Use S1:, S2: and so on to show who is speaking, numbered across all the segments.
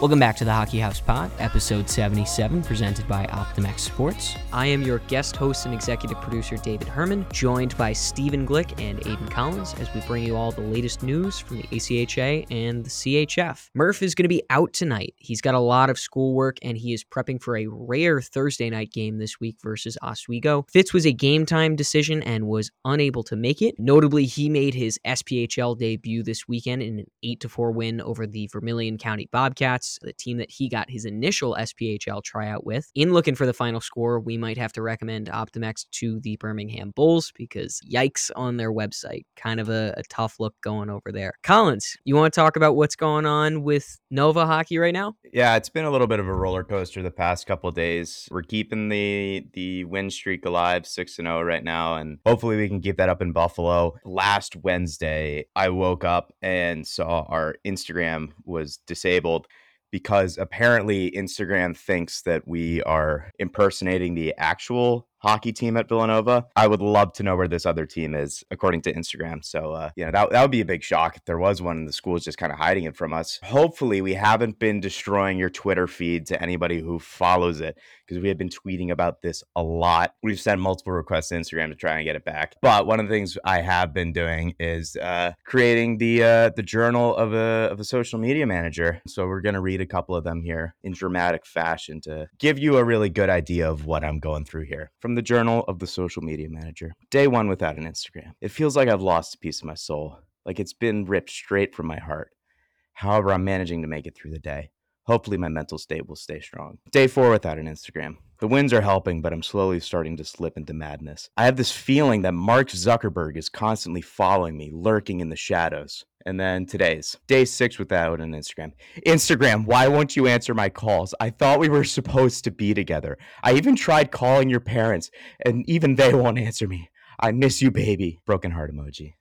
S1: Welcome back to the Hockey House Pod, episode 77, presented by OptimX Sports. I am your guest host and executive producer, David Herman, joined by Stephen Glick and Aiden Collins as we bring you all the latest news from the ACHA and the CHF. Murph is going to be out tonight. He's got a lot of schoolwork and he is prepping for a rare Thursday night game this week versus Oswego. Fitz was a game time decision and was unable to make it. Notably, he made his SPHL debut this weekend in an 8 4 win over the Vermilion County Bobcats the team that he got his initial SPHL tryout with. In looking for the final score, we might have to recommend OptimX to the Birmingham Bulls because yikes on their website. Kind of a, a tough look going over there. Collins, you want to talk about what's going on with Nova hockey right now?
S2: Yeah, it's been a little bit of a roller coaster the past couple days. We're keeping the the win streak alive, 6 and 0 right now and hopefully we can keep that up in Buffalo. Last Wednesday, I woke up and saw our Instagram was disabled because apparently Instagram thinks that we are impersonating the actual hockey team at Villanova. I would love to know where this other team is, according to Instagram. So, uh, you know, that, that would be a big shock if there was one and the school is just kind of hiding it from us. Hopefully, we haven't been destroying your Twitter feed to anybody who follows it because we have been tweeting about this a lot. We've sent multiple requests to Instagram to try and get it back. But one of the things I have been doing is uh, creating the uh, the journal of a of a social media manager. So we're gonna read a couple of them here in dramatic fashion to give you a really good idea of what I'm going through here. From the journal of the social media manager. Day one without an Instagram. It feels like I've lost a piece of my soul, like it's been ripped straight from my heart. However, I'm managing to make it through the day. Hopefully, my mental state will stay strong. Day four without an Instagram. The winds are helping, but I'm slowly starting to slip into madness. I have this feeling that Mark Zuckerberg is constantly following me, lurking in the shadows. And then today's day six without an Instagram. Instagram, why won't you answer my calls? I thought we were supposed to be together. I even tried calling your parents, and even they won't answer me. I miss you, baby. Broken heart emoji.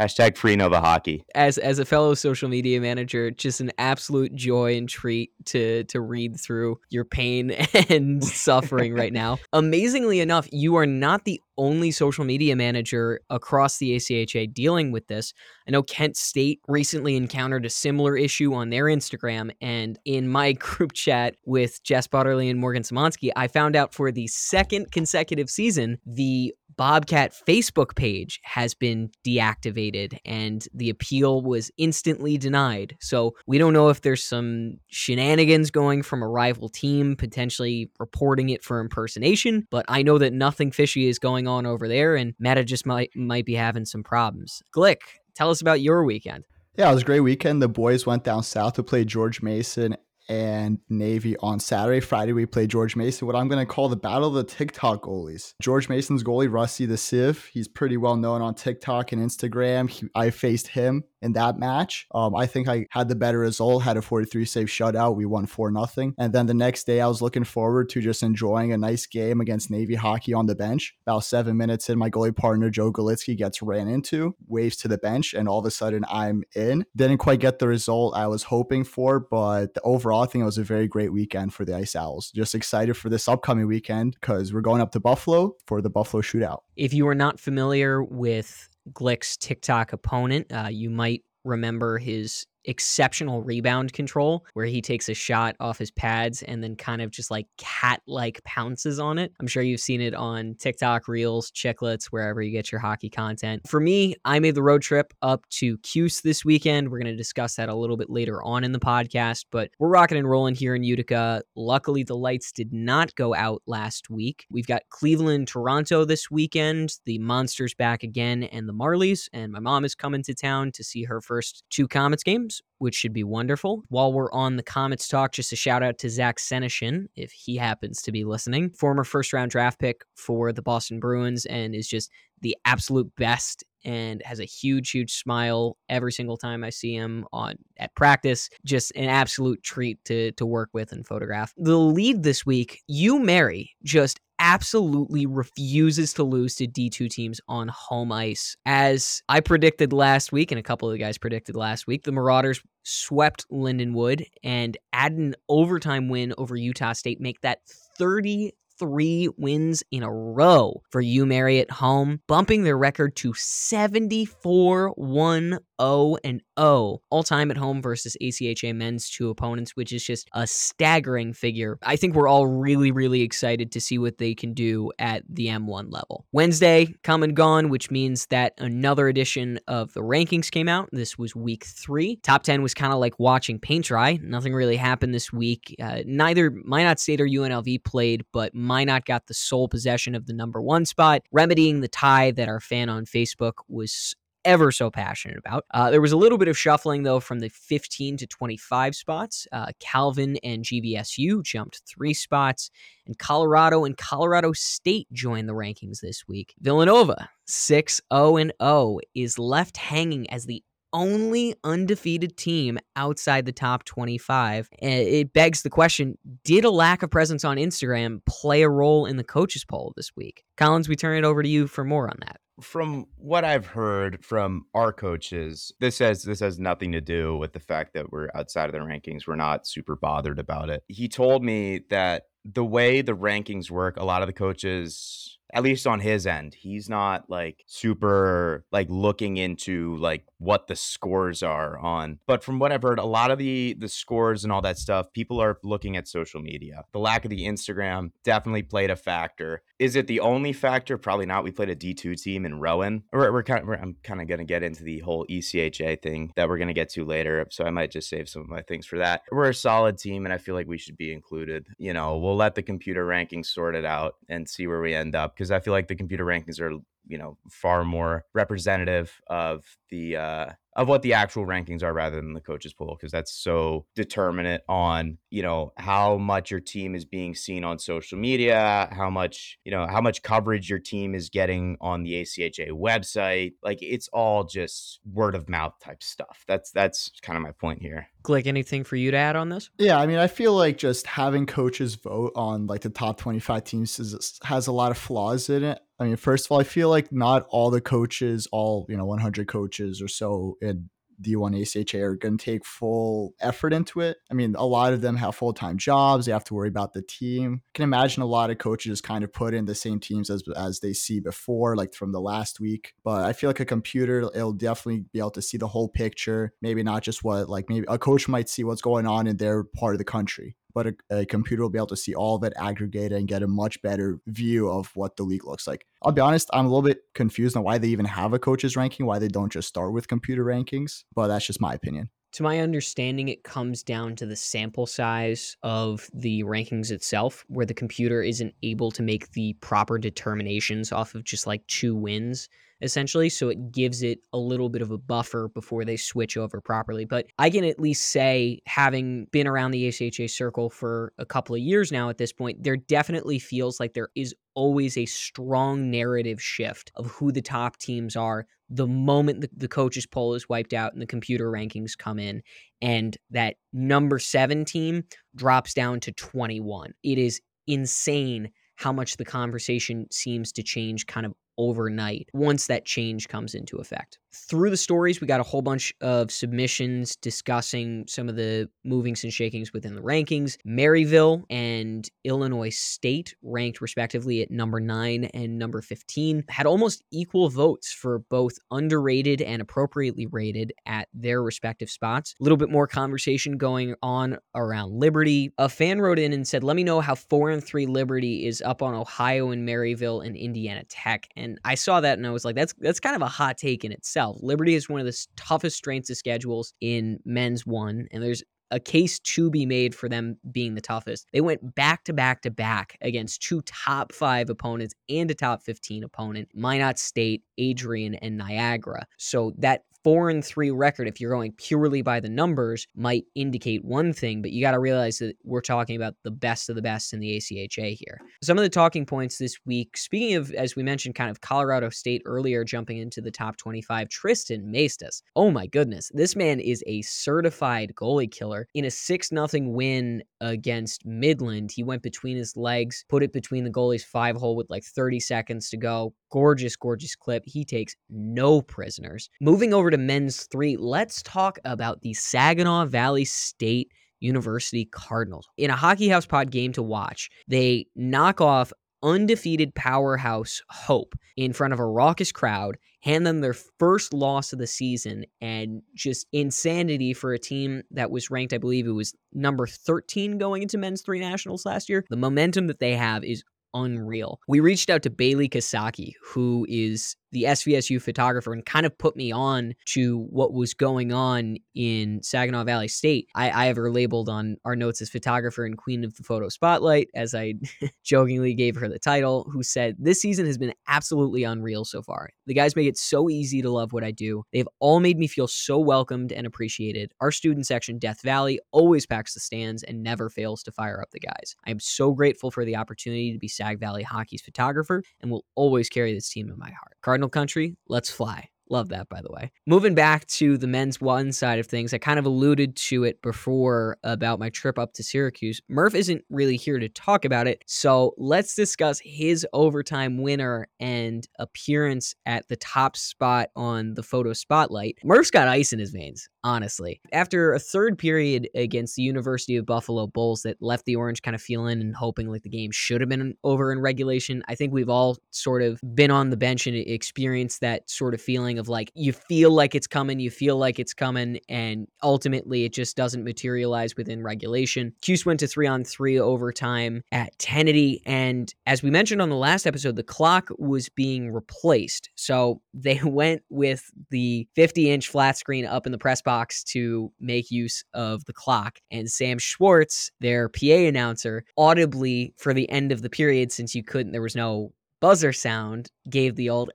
S2: Hashtag free Nova Hockey.
S1: As as a fellow social media manager, just an absolute joy and treat to to read through your pain and suffering right now. Amazingly enough, you are not the only social media manager across the ACHA dealing with this. I know Kent State recently encountered a similar issue on their Instagram, and in my group chat with Jess Butterly and Morgan Simonsky, I found out for the second consecutive season, the Bobcat Facebook page has been deactivated and the appeal was instantly denied. So we don't know if there's some shenanigans going from a rival team, potentially reporting it for impersonation, but I know that nothing fishy is going on over there and Meta just might might be having some problems. Glick, tell us about your weekend.
S3: Yeah, it was a great weekend. The boys went down south to play George Mason and Navy on Saturday. Friday, we play George Mason, what I'm going to call the battle of the TikTok goalies. George Mason's goalie, Rusty the Sieve, he's pretty well known on TikTok and Instagram. He, I faced him in that match. Um, I think I had the better result, had a 43 save shutout. We won 4 nothing. And then the next day, I was looking forward to just enjoying a nice game against Navy hockey on the bench. About seven minutes in, my goalie partner, Joe Galitsky, gets ran into, waves to the bench, and all of a sudden I'm in. Didn't quite get the result I was hoping for, but overall, I think it was a very great weekend for the Ice Owls. Just excited for this upcoming weekend because we're going up to Buffalo for the Buffalo Shootout.
S1: If you are not familiar with Glick's TikTok opponent. Uh, you might remember his exceptional rebound control where he takes a shot off his pads and then kind of just like cat like pounces on it. I'm sure you've seen it on TikTok, Reels, Chiclets, wherever you get your hockey content. For me, I made the road trip up to Cuse this weekend. We're going to discuss that a little bit later on in the podcast, but we're rocking and rolling here in Utica. Luckily, the lights did not go out last week. We've got Cleveland, Toronto this weekend, the Monsters back again, and the Marlies. And my mom is coming to town to see her first two Comets games which should be wonderful. While we're on the Comets talk, just a shout out to Zach Senyshyn, if he happens to be listening, former first round draft pick for the Boston Bruins, and is just the absolute best and has a huge, huge smile every single time I see him on at practice. Just an absolute treat to to work with and photograph. The lead this week, U Mary, just absolutely refuses to lose to D2 teams on home ice. As I predicted last week, and a couple of the guys predicted last week, the Marauders swept Lindenwood and add an overtime win over Utah State, make that 30 three wins in a row for U Mary at home, bumping their record to 74 1 0 and 0 all time at home versus ACHA men's two opponents, which is just a staggering figure. I think we're all really, really excited to see what they can do at the M1 level. Wednesday, come and gone, which means that another edition of the rankings came out. This was week three. Top 10 was kind of like watching paint dry. Nothing really happened this week. Uh, neither Minot State or UNLV played, but Minot got the sole possession of the number one spot, remedying the tie that our fan on Facebook was ever so passionate about. Uh, there was a little bit of shuffling, though, from the 15 to 25 spots. Uh, Calvin and GVSU jumped three spots, and Colorado and Colorado State joined the rankings this week. Villanova, 6 0 0, is left hanging as the only undefeated team outside the top 25. It begs the question did a lack of presence on Instagram play a role in the coaches poll this week? Collins, we turn it over to you for more on that
S2: from what I've heard from our coaches, this has this has nothing to do with the fact that we're outside of the rankings. We're not super bothered about it. He told me that the way the rankings work, a lot of the coaches at least on his end he's not like super like looking into like what the scores are on but from what i've heard a lot of the the scores and all that stuff people are looking at social media. The lack of the instagram definitely played a factor. Is it the only factor? Probably not. We played a d2 team in rowan. We're, we're kind of we're, i'm kind of going to get into the whole echa thing that we're going to get to later so i might just save some of my things for that. We're a solid team and i feel like we should be included you know we'll let the computer rankings sort it out and see where we end up because I feel like the computer rankings are you know far more representative of the uh, of what the actual rankings are rather than the coaches poll because that's so determinate on you know how much your team is being seen on social media how much you know how much coverage your team is getting on the ACHA website like it's all just word of mouth type stuff. That's that's kind of my point here
S1: Glick, anything for you to add on this?
S3: Yeah, I mean, I feel like just having coaches vote on like the top 25 teams is, has a lot of flaws in it. I mean, first of all, I feel like not all the coaches, all, you know, 100 coaches or so in D1 ACHA are going to take full effort into it. I mean, a lot of them have full time jobs. They have to worry about the team. I can imagine a lot of coaches kind of put in the same teams as, as they see before, like from the last week. But I feel like a computer, it'll definitely be able to see the whole picture. Maybe not just what, like maybe a coach might see what's going on in their part of the country but a, a, computer will be able to see all of it aggregated and get a much better view of what the league looks like. I'll be honest, I'm a little bit confused on why they even have a coaches ranking, why they don't just start with computer rankings, but that's just my opinion.
S1: To my understanding, it comes down to the sample size of the rankings itself, where the computer isn't able to make the proper determinations off of just like two wins essentially. So it gives it a little bit of a buffer before they switch over properly. But I can at least say, having been around the ACHA circle for a couple of years now at this point, there definitely feels like there is always a strong narrative shift of who the top teams are the moment the, the coaches poll is wiped out and the computer rankings come in and that number seven team drops down to 21 it is insane how much the conversation seems to change kind of overnight once that change comes into effect. Through the stories, we got a whole bunch of submissions discussing some of the movings and shakings within the rankings. Maryville and Illinois State, ranked respectively at number 9 and number 15, had almost equal votes for both underrated and appropriately rated at their respective spots. A little bit more conversation going on around Liberty. A fan wrote in and said, "Let me know how 4 and 3 Liberty is up on Ohio and Maryville and Indiana Tech." And I saw that and I was like, that's that's kind of a hot take in itself. Liberty is one of the toughest strengths of schedules in men's one, and there's a case to be made for them being the toughest. They went back to back to back against two top five opponents and a top 15 opponent, Minot State, Adrian, and Niagara. So that four and three record, if you're going purely by the numbers, might indicate one thing, but you got to realize that we're talking about the best of the best in the ACHA here. Some of the talking points this week, speaking of, as we mentioned, kind of Colorado State earlier jumping into the top 25, Tristan Maestas. Oh my goodness. This man is a certified goalie killer. In a 6 0 win against Midland, he went between his legs, put it between the goalie's five hole with like 30 seconds to go. Gorgeous, gorgeous clip. He takes no prisoners. Moving over to men's three, let's talk about the Saginaw Valley State University Cardinals. In a Hockey House Pod game to watch, they knock off undefeated powerhouse Hope in front of a raucous crowd, hand them their first loss of the season, and just insanity for a team that was ranked, I believe it was number 13 going into men's three nationals last year. The momentum that they have is unreal. We reached out to Bailey Kasaki, who is the SVSU photographer and kind of put me on to what was going on in Saginaw Valley State. I, I have her labeled on our notes as photographer and queen of the photo spotlight, as I jokingly gave her the title, who said, This season has been absolutely unreal so far. The guys make it so easy to love what I do. They've all made me feel so welcomed and appreciated. Our student section, Death Valley, always packs the stands and never fails to fire up the guys. I am so grateful for the opportunity to be Sag Valley Hockey's photographer and will always carry this team in my heart. Country, let's fly. Love that, by the way. Moving back to the men's one side of things, I kind of alluded to it before about my trip up to Syracuse. Murph isn't really here to talk about it, so let's discuss his overtime winner and appearance at the top spot on the photo spotlight. Murph's got ice in his veins, honestly. After a third period against the University of Buffalo Bulls that left the Orange kind of feeling and hoping like the game should have been over in regulation, I think we've all sort of been on the bench and experienced that sort of feeling of like you feel like it's coming, you feel like it's coming, and ultimately it just doesn't materialize within regulation. Cuse went to three on three overtime at Tennity, and as we mentioned on the last episode, the clock was being replaced. So they went with the 50 inch flat screen up in the press box to make use of the clock. And Sam Schwartz, their PA announcer, audibly for the end of the period, since you couldn't, there was no buzzer sound gave the old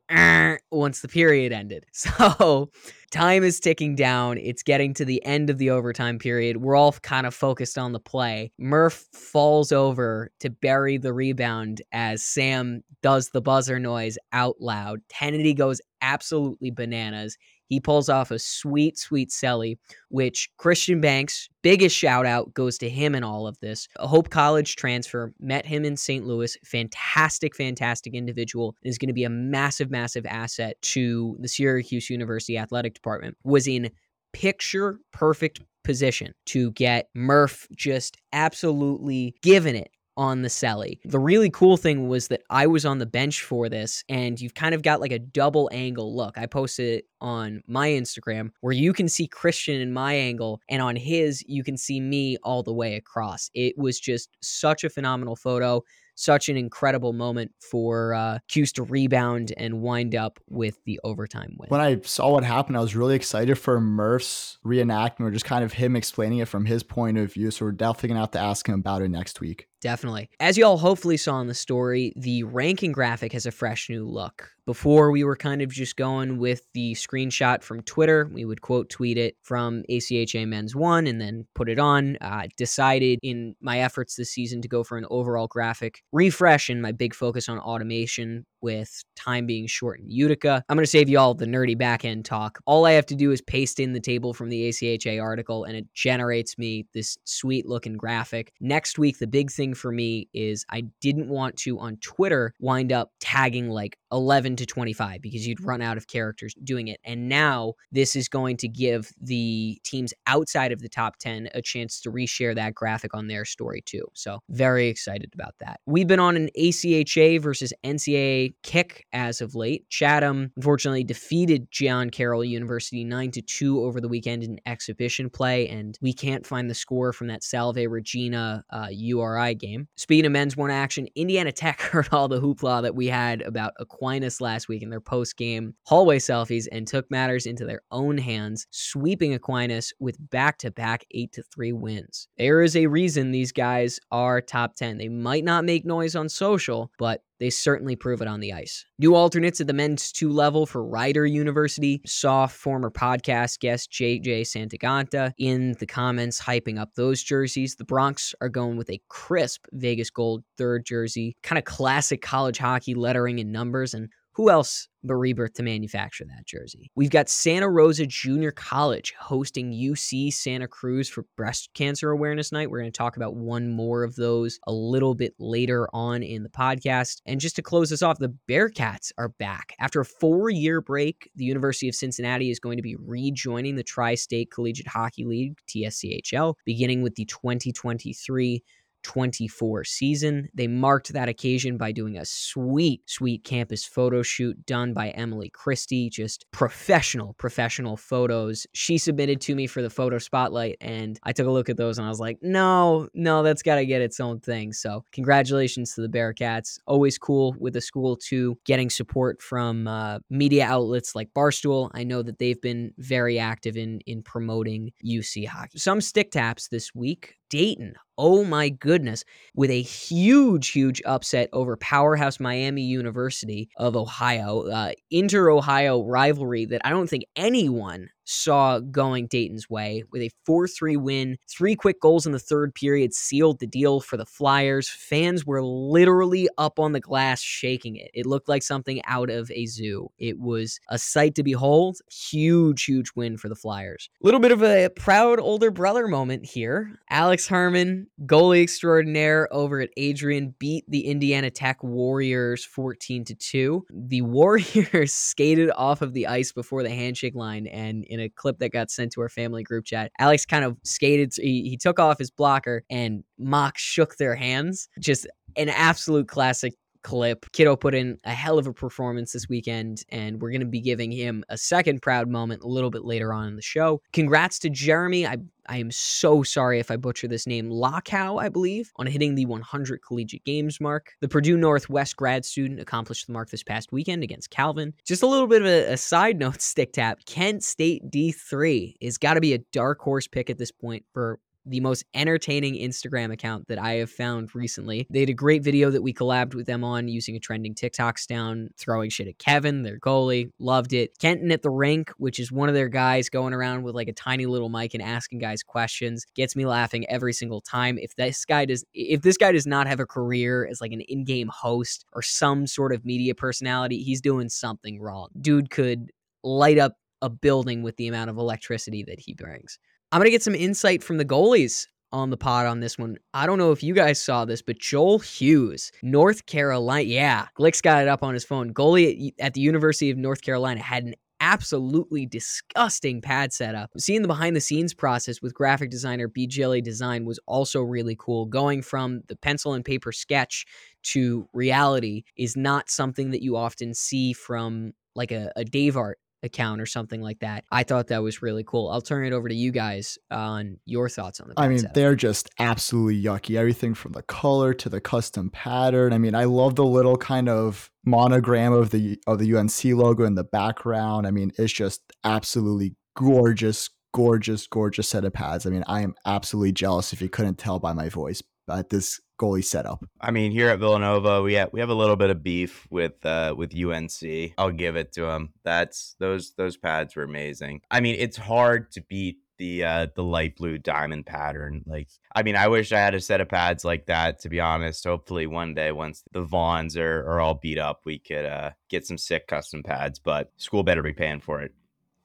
S1: once the period ended. So time is ticking down. It's getting to the end of the overtime period. We're all kind of focused on the play. Murph falls over to bury the rebound as Sam does the buzzer noise out loud. Tennity goes absolutely bananas. He pulls off a sweet, sweet celly, which Christian Banks, biggest shout out goes to him in all of this. A Hope College transfer, met him in St. Louis. Fantastic, fantastic individual. Is going to be a massive, massive asset to the Syracuse University Athletic Department. Was in picture perfect position to get Murph just absolutely given it on the celly. The really cool thing was that I was on the bench for this, and you've kind of got like a double angle look. I posted it on my Instagram where you can see Christian in my angle, and on his, you can see me all the way across. It was just such a phenomenal photo such an incredible moment for uh, Cuse to rebound and wind up with the overtime win.
S3: When I saw what happened, I was really excited for Murph's reenactment or just kind of him explaining it from his point of view. So we're definitely going to have to ask him about it next week.
S1: Definitely. As you all hopefully saw in the story, the ranking graphic has a fresh new look. Before, we were kind of just going with the screenshot from Twitter. We would quote tweet it from ACHA Men's One and then put it on. Uh, decided in my efforts this season to go for an overall graphic refresh and my big focus on automation with time being short in Utica. I'm going to save you all the nerdy backend talk. All I have to do is paste in the table from the ACHA article and it generates me this sweet looking graphic. Next week, the big thing for me is I didn't want to on Twitter wind up tagging like 11 to 25 because you'd run out of characters doing it. And now this is going to give the teams outside of the top 10 a chance to reshare that graphic on their story too. So, very excited about that. We've been on an ACHA versus NCAA kick as of late. Chatham unfortunately defeated John Carroll University 9 to 2 over the weekend in exhibition play, and we can't find the score from that Salve Regina uh, URI game. Speaking of men's one action, Indiana Tech heard all the hoopla that we had about Aquinas last week in their post game hallway selfies and took matters into their own hands, sweeping Aquinas with back to back 8 to 3 wins. There is a reason these guys are top 10. They might not make noise on social, but they certainly prove it on the ice. New alternates at the men's two level for Rider University saw former podcast guest JJ Santaganta in the comments hyping up those jerseys. The Broncs are going with a crisp Vegas gold third jersey, kind of classic college hockey lettering and numbers, and who else but Rebirth to manufacture that jersey? We've got Santa Rosa Junior College hosting UC Santa Cruz for Breast Cancer Awareness Night. We're going to talk about one more of those a little bit later on in the podcast. And just to close this off, the Bearcats are back. After a four year break, the University of Cincinnati is going to be rejoining the Tri State Collegiate Hockey League, TSCHL, beginning with the 2023 24 season. They marked that occasion by doing a sweet, sweet campus photo shoot done by Emily Christie. Just professional, professional photos. She submitted to me for the photo spotlight, and I took a look at those and I was like, no, no, that's got to get its own thing. So, congratulations to the Bearcats. Always cool with the school, too, getting support from uh, media outlets like Barstool. I know that they've been very active in, in promoting UC hockey. Some stick taps this week. Dayton oh my goodness, with a huge, huge upset over Powerhouse Miami University of Ohio, uh, inter Ohio rivalry that I don't think anyone saw going Dayton's way with a 4 3 win. Three quick goals in the third period sealed the deal for the Flyers. Fans were literally up on the glass shaking it. It looked like something out of a zoo. It was a sight to behold. Huge, huge win for the Flyers. A little bit of a proud older brother moment here. Alex Herman, goalie extraordinaire over at Adrian beat the Indiana Tech Warriors 14 to 2. The Warriors skated off of the ice before the handshake line and in a clip that got sent to our family group chat, Alex kind of skated he, he took off his blocker and Mock shook their hands. Just an absolute classic clip. Kiddo put in a hell of a performance this weekend, and we're going to be giving him a second proud moment a little bit later on in the show. Congrats to Jeremy. I I am so sorry if I butcher this name, Lockow, I believe, on hitting the 100 collegiate games mark. The Purdue Northwest grad student accomplished the mark this past weekend against Calvin. Just a little bit of a, a side note stick tap Kent State D3 is got to be a dark horse pick at this point for the most entertaining Instagram account that I have found recently. They had a great video that we collabed with them on using a trending TikToks down, throwing shit at Kevin, their goalie. Loved it. Kenton at the rink, which is one of their guys going around with like a tiny little mic and asking guys questions, gets me laughing every single time. If this guy does if this guy does not have a career as like an in-game host or some sort of media personality, he's doing something wrong. Dude could light up a building with the amount of electricity that he brings. I'm going to get some insight from the goalies on the pod on this one. I don't know if you guys saw this, but Joel Hughes, North Carolina. Yeah, Glick's got it up on his phone. Goalie at, the University of North Carolina had an absolutely disgusting pad setup. Seeing the behind the scenes process with graphic designer BGLA Design was also really cool. Going from the pencil and paper sketch to reality is not something that you often see from like a, a Dave Art account or something like that. I thought that was really cool. I'll turn it over to you guys on your thoughts on the.
S3: I mean, setup. they're just absolutely yucky. Everything from the color to the custom pattern. I mean, I love the little kind of monogram of the of the UNC logo in the background. I mean, it's just absolutely gorgeous, gorgeous, gorgeous set of pads. I mean, I am absolutely jealous if you couldn't tell by my voice at this goalie setup.
S2: I mean, here at Villanova, we have we have a little bit of beef with uh, with UNC. I'll give it to them. That's those those pads were amazing. I mean, it's hard to beat the uh the light blue diamond pattern like i mean i wish i had a set of pads like that to be honest hopefully one day once the vaughns are, are all beat up we could uh get some sick custom pads but school better be paying for it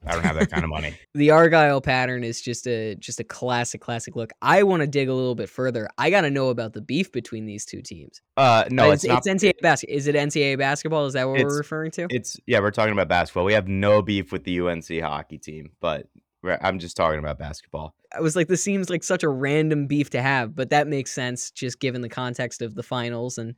S2: I don't have that kind of money.
S1: the Argyle pattern is just a just a classic, classic look. I want to dig a little bit further. I got to know about the beef between these two teams.
S2: Uh, no, it's,
S1: it's, it's NCAA basketball. Is it NCAA basketball? Is that what we're referring to?
S2: It's yeah, we're talking about basketball. We have no beef with the UNC hockey team, but I'm just talking about basketball.
S1: I was like, this seems like such a random beef to have, but that makes sense just given the context of the finals and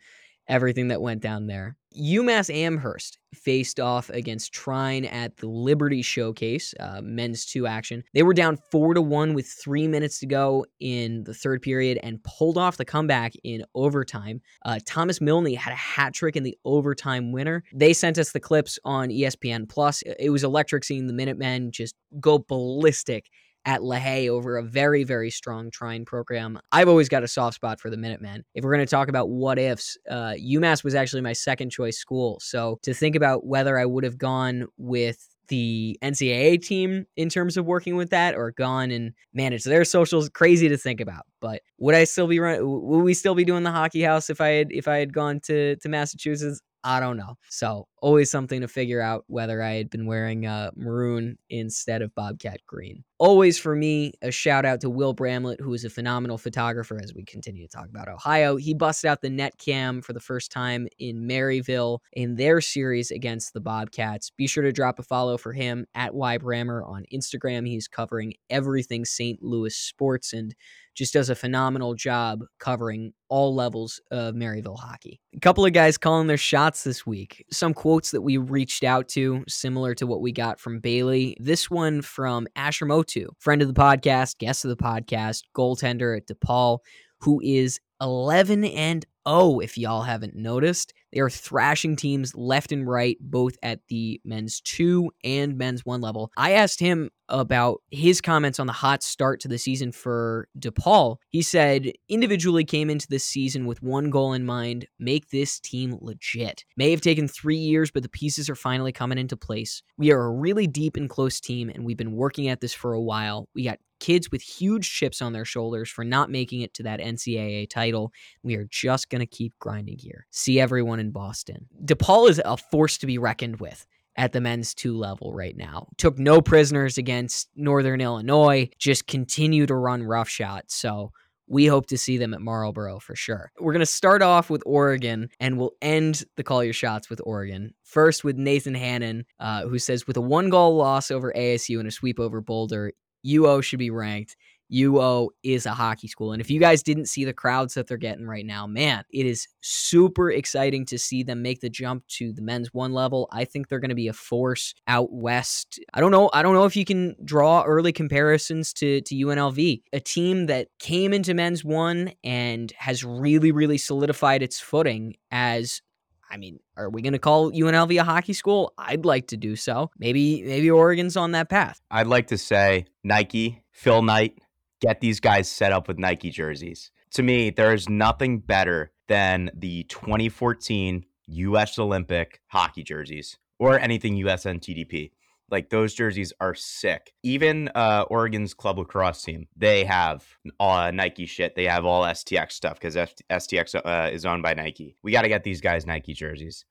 S1: everything that went down there. UMass Amherst faced off against Trine at the Liberty Showcase, uh, men's two action. They were down four to one with three minutes to go in the third period and pulled off the comeback in overtime. Uh, Thomas Milne had a hat trick in the overtime winner. They sent us the clips on ESPN Plus. It was electric seeing the Minutemen just go ballistic at LaHaye over a very, very strong Trine program. I've always got a soft spot for the Minutemen. If we're going to talk about what ifs, uh, UMass was actually my second choice school. So to think about whether I would have gone with the NCAA team in terms of working with that or gone and managed their socials crazy to think about but would I still be run would we still be doing the hockey house if I had if I had gone to to Massachusetts I don't know. So always something to figure out whether I had been wearing uh, maroon instead of Bobcat green. Always for me, a shout out to Will Bramlett, who is a phenomenal photographer as we continue to talk about Ohio. He busted out the net cam for the first time in Maryville in their series against the Bobcats. Be sure to drop a follow for him at YBrammer on Instagram. He's covering everything St. Louis sports and just does a phenomenal job covering all levels of Maryville hockey. A couple of guys calling their shots this week. Some quotes that we reached out to, similar to what we got from Bailey. This one from Asher Motu, friend of the podcast, guest of the podcast, goaltender at DePaul, who is 11 and 0 if y'all haven't noticed. They are thrashing teams left and right, both at the men's two and men's one level. I asked him about his comments on the hot start to the season for DePaul. He said, individually came into this season with one goal in mind make this team legit. May have taken three years, but the pieces are finally coming into place. We are a really deep and close team, and we've been working at this for a while. We got kids with huge chips on their shoulders for not making it to that NCAA title. We are just going to keep grinding here. See everyone in Boston. DePaul is a force to be reckoned with at the men's two level right now. Took no prisoners against Northern Illinois, just continue to run roughshod. So we hope to see them at Marlboro for sure. We're going to start off with Oregon and we'll end the call your shots with Oregon. First with Nathan Hannon, uh, who says, with a one goal loss over ASU and a sweep over Boulder, UO should be ranked. UO is a hockey school. And if you guys didn't see the crowds that they're getting right now, man, it is super exciting to see them make the jump to the men's one level. I think they're going to be a force out west. I don't know. I don't know if you can draw early comparisons to, to UNLV, a team that came into men's one and has really, really solidified its footing as I mean, are we going to call UNLV a hockey school? I'd like to do so. Maybe maybe Oregon's on that path.
S2: I'd like to say Nike, Phil Knight, get these guys set up with Nike jerseys. To me, there is nothing better than the 2014 US Olympic hockey jerseys or anything USNTDP. Like those jerseys are sick. Even uh, Oregon's club lacrosse team, they have all Nike shit. They have all STX stuff because STX uh, is owned by Nike. We got to get these guys Nike jerseys.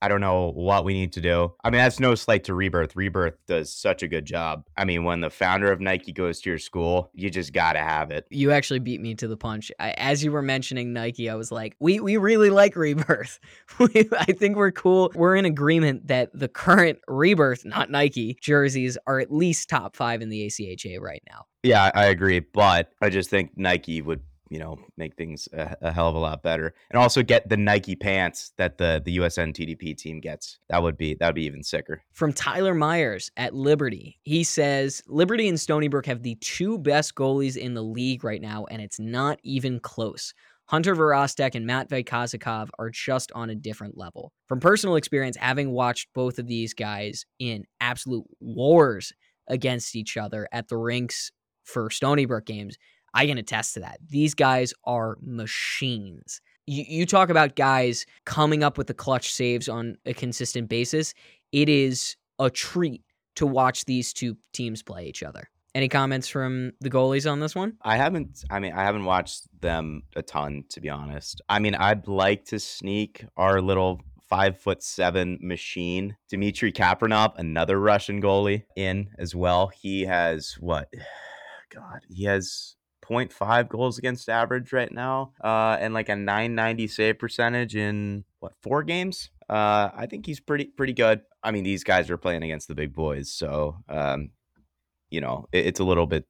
S2: I don't know what we need to do. I mean, that's no slight to Rebirth. Rebirth does such a good job. I mean, when the founder of Nike goes to your school, you just got to have it.
S1: You actually beat me to the punch. I, as you were mentioning Nike, I was like, we, we really like Rebirth. I think we're cool. We're in agreement that the current Rebirth, not Nike, jerseys are at least top five in the ACHA right now.
S2: Yeah, I agree. But I just think Nike would you know make things a, a, hell of a lot better and also get the nike pants that the the usn tdp team gets. That would be that would be even sicker.
S1: From tyler myers at liberty he says liberty and stony brook have the two best goalies in the league right now and it's not even close. Hunter Verostek and Matvey Kazakov are just on a different level. From personal experience, having watched both of these guys in absolute wars against each other at the rinks for Stony Brook games, I can attest to that. These guys are machines. You, you talk about guys coming up with the clutch saves on a consistent basis. It is a treat to watch these two teams play each other. Any comments from the goalies on this one?
S2: I haven't. I mean, I haven't watched them a ton, to be honest. I mean, I'd like to sneak our little five foot seven machine, Dmitry Kapranov, another Russian goalie, in as well. He has what? God, he has 0.5 goals against average right now, uh, and like a 990 save percentage in what four games. Uh, I think he's pretty pretty good. I mean, these guys are playing against the big boys, so um, you know it, it's a little bit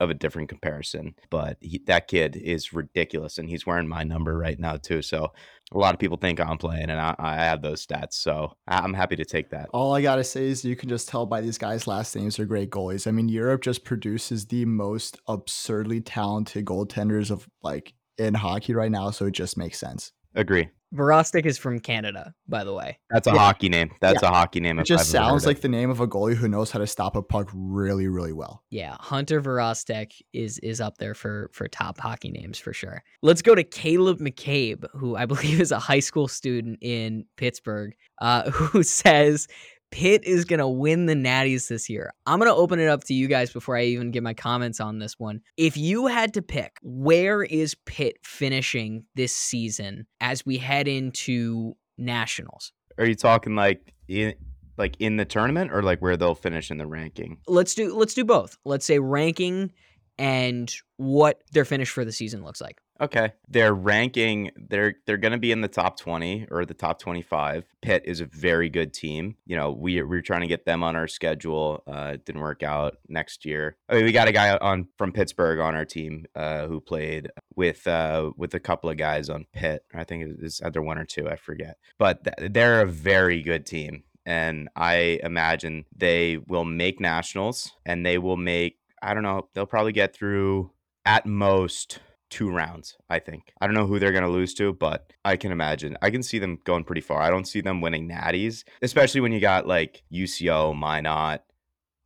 S2: of a different comparison. But he, that kid is ridiculous, and he's wearing my number right now too. So a lot of people think I'm playing, and I, I have those stats. So I'm happy to take that.
S3: All I gotta say is you can just tell by these guys' last names are great goalies. I mean, Europe just produces the most absurdly talented goaltenders of like in hockey right now, so it just makes sense.
S2: Agree.
S1: Vorostik is from Canada, by the way.
S2: That's a yeah. hockey name. That's yeah. a hockey name.
S3: It just sounds like the name of a goalie who knows how to stop a puck really, really well.
S1: Yeah, Hunter Vorostek is is up there for for top hockey names for sure. Let's go to Caleb McCabe, who I believe is a high school student in Pittsburgh, uh, who says Pitt is going to win the Natties this year. I'm going to open it up to you guys before I even get my comments on this one. If you had to pick, where is Pitt finishing this season as we head into nationals?
S2: Are you talking like in like in the tournament or like where they'll finish in the ranking?
S1: Let's do let's do both. Let's say ranking and what their finish for the season looks like.
S2: Okay. They're ranking, they're they're going to be in the top 20 or the top 25. Pitt is a very good team. You know, we we're trying to get them on our schedule. Uh didn't work out next year. I mean, we got a guy on from Pittsburgh on our team uh who played with uh with a couple of guys on Pitt. I think it was either one or two, I forget. But th- they're a very good team and I imagine they will make nationals and they will make I don't know, they'll probably get through at most two rounds, I think. I don't know who they're going to lose to, but I can imagine. I can see them going pretty far. I don't see them winning natties, especially when you got like UCO, Minot,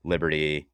S2: Liberty,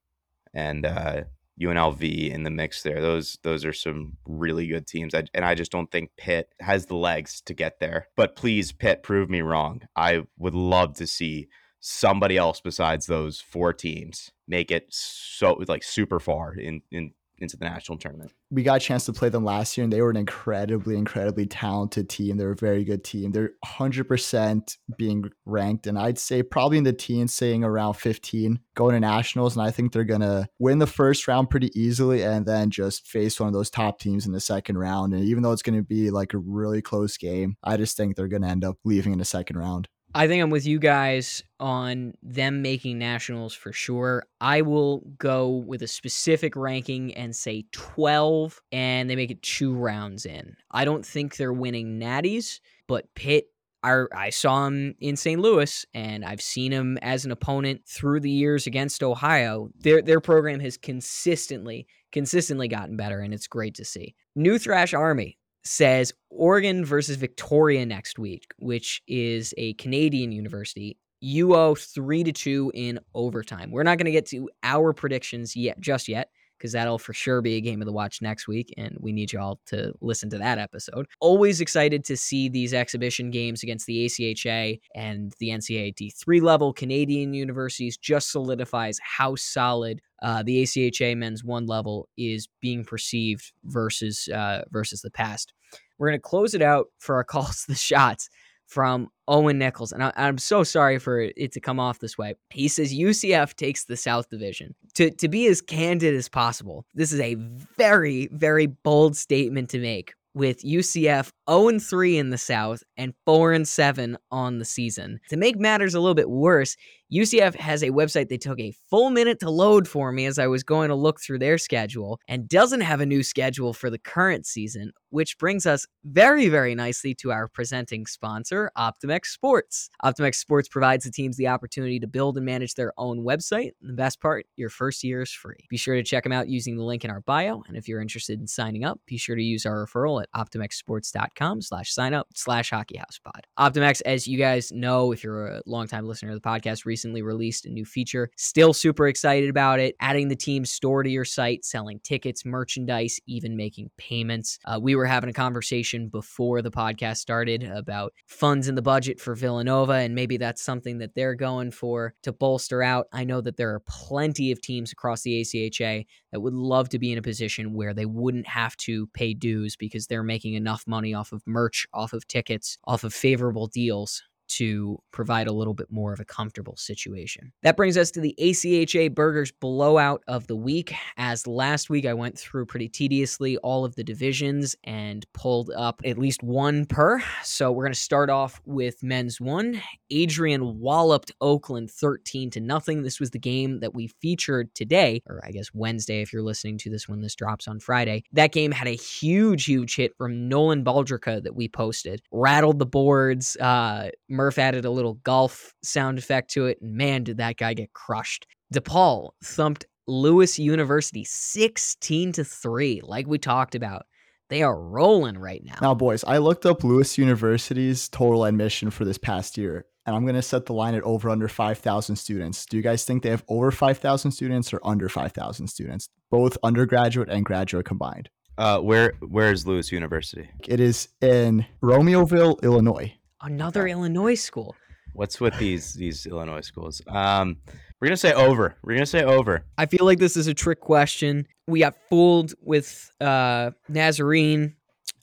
S2: and uh, UNLV in the mix there. Those those are some really good teams. I, and I just don't think Pitt has the legs to get there. But please, Pitt, prove me wrong. I would love to see somebody else besides those four teams make it so like super far in in into the national tournament.
S3: We got a chance to play them last year, and they were an incredibly, incredibly talented team. They're a very good team. They're 100% being ranked, and I'd say probably in the teens, saying around 15, going to nationals. And I think they're going to win the first round pretty easily and then just face one of those top teams in the second round. And even though it's going to be like a really close game, I just think they're going to end up leaving in the second round.
S1: I think I'm with you guys on them making nationals for sure. I will go with a specific ranking and say 12, and they make it two rounds in. I don't think they're winning natties, but Pitt. I, I saw him in St. Louis, and I've seen him as an opponent through the years against Ohio. Their their program has consistently consistently gotten better, and it's great to see. New Thrash Army says Oregon versus Victoria next week, which is a Canadian university. UO three to two in overtime. We're not going to get to our predictions yet, just yet, because that'll for sure be a game of the watch next week, and we need you all to listen to that episode. Always excited to see these exhibition games against the ACHA and the NCAA D3 level. Canadian universities just solidifies how solid uh, the ACHA men's one level is being perceived versus uh, versus the past. We're gonna close it out for our calls the shots from Owen Nichols, and I, am so sorry for it to come off this way. He says UCF takes the South Division. To to be as candid as possible, this is a very very bold statement to make. With UCF 0 3 in the South and 4 and 7 on the season. To make matters a little bit worse, UCF has a website they took a full minute to load for me as I was going to look through their schedule and doesn't have a new schedule for the current season, which brings us very, very nicely to our presenting sponsor, OptimX Sports. OptimX Sports provides the teams the opportunity to build and manage their own website. And the best part, your first year is free. Be sure to check them out using the link in our bio. And if you're interested in signing up, be sure to use our referral at optimxsports.com slash sign up slash hockeyhousepod. OptimX, as you guys know, if you're a longtime listener to the podcast, recently released a new feature. Still super excited about it. Adding the team's store to your site, selling tickets, merchandise, even making payments. Uh, we were having a conversation before the podcast started about funds in the budget for Villanova, and maybe that's something that they're going for to bolster out. I know that there are plenty of teams across the ACHA that would love to be in a position where they wouldn't have to pay dues because they're making enough money off of merch, off of tickets, off of favorable deals to provide a little bit more of a comfortable situation. That brings us to the ACHA Burgers blowout of the week. As last week, I went through pretty tediously all of the divisions and pulled up at least one per. So we're going to start off with men's one. Adrian walloped Oakland 13 to nothing. This was the game that we featured today, or I guess Wednesday if you're listening to this when this drops on Friday. That game had a huge, huge hit from Nolan Baldrica that we posted. Rattled the boards. Uh, Murph added a little golf sound effect to it, and man, did that guy get crushed. DePaul thumped Lewis University 16 to 3, like we talked about. They are rolling right now.
S3: Now, boys, I looked up Lewis University's total admission for this past year, and I'm going to set the line at over under 5,000 students. Do you guys think they have over 5,000 students or under 5,000 students, both undergraduate and graduate combined?
S2: Uh, where where is Lewis University?
S3: It is in Romeoville, Illinois
S1: another Illinois school.
S2: What's with these these Illinois schools? Um, we're gonna say over. We're gonna say over.
S1: I feel like this is a trick question. We got fooled with uh Nazarene.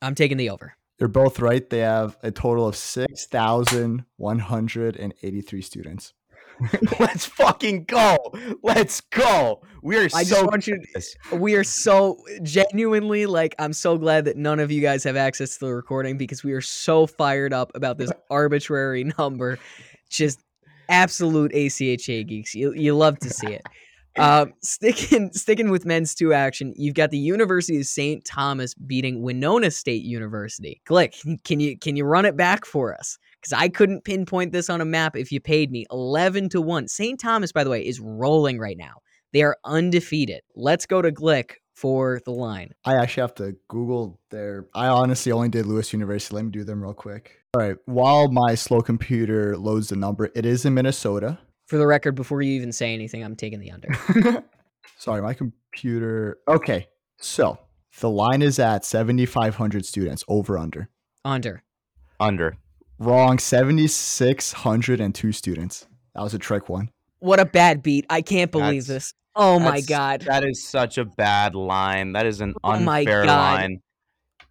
S1: I'm taking the over.
S3: They're both right. They have a total of 6,183 students.
S2: Let's fucking go. Let's go. We are
S1: I
S2: so
S1: just you. We are so genuinely like. I'm so glad that none of you guys have access to the recording because we are so fired up about this arbitrary number. Just absolute ACHA geeks. You you love to see it. Um, sticking sticking with men's two action, you've got the University of St. Thomas beating Winona State University. Glick, can you can you run it back for us? Because I couldn't pinpoint this on a map if you paid me eleven to one. St. Thomas, by the way, is rolling right now. They are undefeated. Let's go to Glick for the line.
S3: I actually have to Google their. I honestly only did Lewis University. Let me do them real quick. All right. While my slow computer loads the number, it is in Minnesota.
S1: For the record, before you even say anything, I'm taking the under.
S3: Sorry, my computer. Okay. So the line is at 7,500 students over under.
S1: under.
S2: under.
S3: Wrong. 7,602 students. That was a trick one.
S1: What a bad beat. I can't believe
S2: That's-
S1: this. Oh my
S2: That's-
S1: god.
S2: That is such a bad line. That is an
S1: Oh my
S2: unfair
S1: God.
S2: line.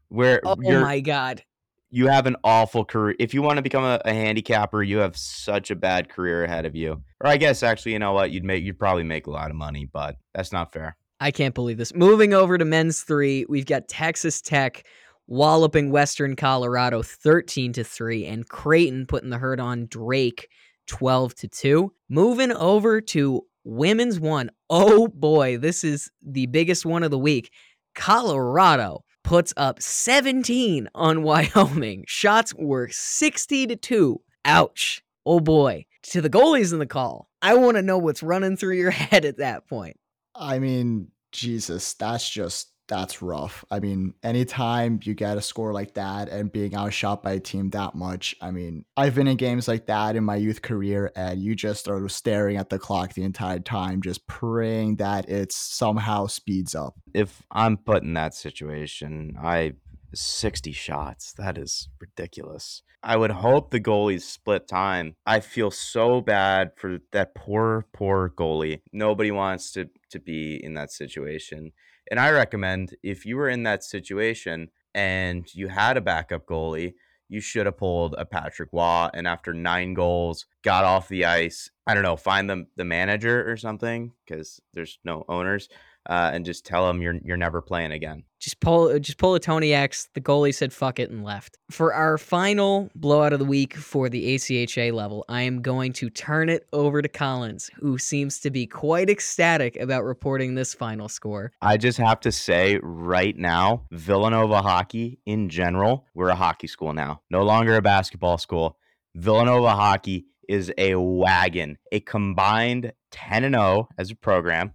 S2: Where
S1: Oh
S2: you're
S1: my god.
S2: you have an awful career. If you want to become a, a handicapper, you have such a bad career ahead of you. Or I guess actually, you know what? You'd make you'd probably make a lot of money, but that's not fair.
S1: I can't believe this. Moving over to men's three, we've got Texas Tech walloping Western Colorado 13 to 3 and Creighton putting the hurt on Drake 12 to 2. Moving over to women's one. Oh boy, this is the biggest one of the week. Colorado puts up 17 on Wyoming. Shots were 60 to 2. Ouch. Oh boy. To the goalies in the call. I want to know what's running through your head at that point.
S3: I mean, Jesus, that's just that's rough. I mean, anytime you get a score like that and being outshot by a team that much, I mean, I've been in games like that in my youth career, and you just are staring at the clock the entire time, just praying that it somehow speeds up.
S2: If I'm put in that situation, I 60 shots. That is ridiculous. I would hope the goalies split time. I feel so bad for that poor, poor goalie. Nobody wants to to be in that situation. And I recommend if you were in that situation and you had a backup goalie, you should have pulled a Patrick Roy and after nine goals got off the ice. I don't know, find the the manager or something because there's no owners, uh, and just tell him you're you're never playing again.
S1: just pull just pull a Tony X. The goalie said fuck it and left. For our final blowout of the week for the ACHA level, I am going to turn it over to Collins, who seems to be quite ecstatic about reporting this final score.
S2: I just have to say right now, Villanova hockey in general, we're a hockey school now, no longer a basketball school. Villanova hockey is a wagon, a combined 10 and 0 as a program.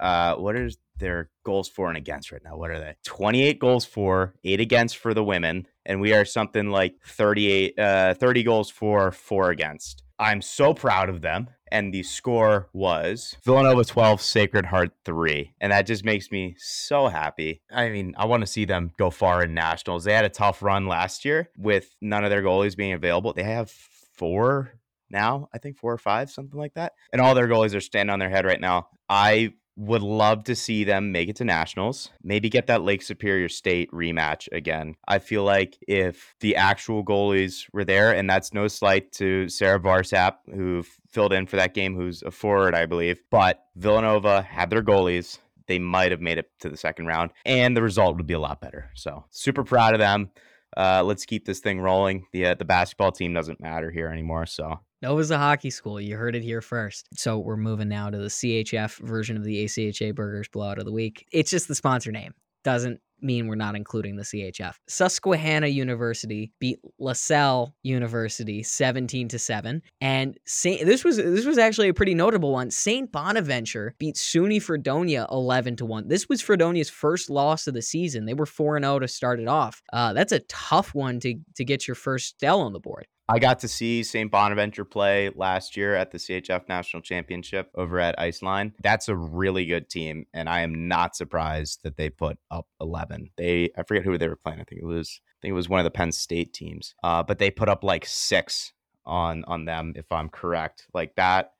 S2: Uh, what is their goals for and against right now? What are they? 28 goals for, 8 against for the women, and we are something like 38 uh 30 goals for, 4 against. I'm so proud of them. And the score was Villanova 12, Sacred Heart 3. And that just makes me so happy. I mean, I want to see them go far in nationals. They had a tough run last year with none of their goalies being available. They have four now, I think four or five, something like that. And all their goalies are standing on their head right now. I would love to see them make it to nationals, maybe get that Lake Superior State rematch again. I feel like if the actual goalies were there, and that's no slight to Sarah Varsap, who filled in for that game, who's a forward, I believe, but Villanova had their goalies. They might have made it to the second round, and the result would be a lot better. So, super proud of them. Uh, let's keep this thing rolling. The uh, the basketball team doesn't matter here anymore. So
S1: Nova's a hockey school. You heard it here first. So we're moving now to the CHF version of the ACHA Burgers Blowout of the Week. It's just the sponsor name. Doesn't mean we're not including the CHF. Susquehanna University beat LaSalle University 17 to 7 and Saint this was this was actually a pretty notable one. St. Bonaventure beat SUNY Fredonia 11 to 1. This was Fredonia's first loss of the season. They were 4 and 0 to start it off. Uh, that's a tough one to to get your first Dell on the board.
S2: I got to see St. Bonaventure play last year at the CHF National Championship over at Iceline. That's a really good team, and I am not surprised that they put up 11. They I forget who they were playing. I think it was I think it was one of the Penn State teams. Uh, but they put up like six on on them, if I'm correct. Like that,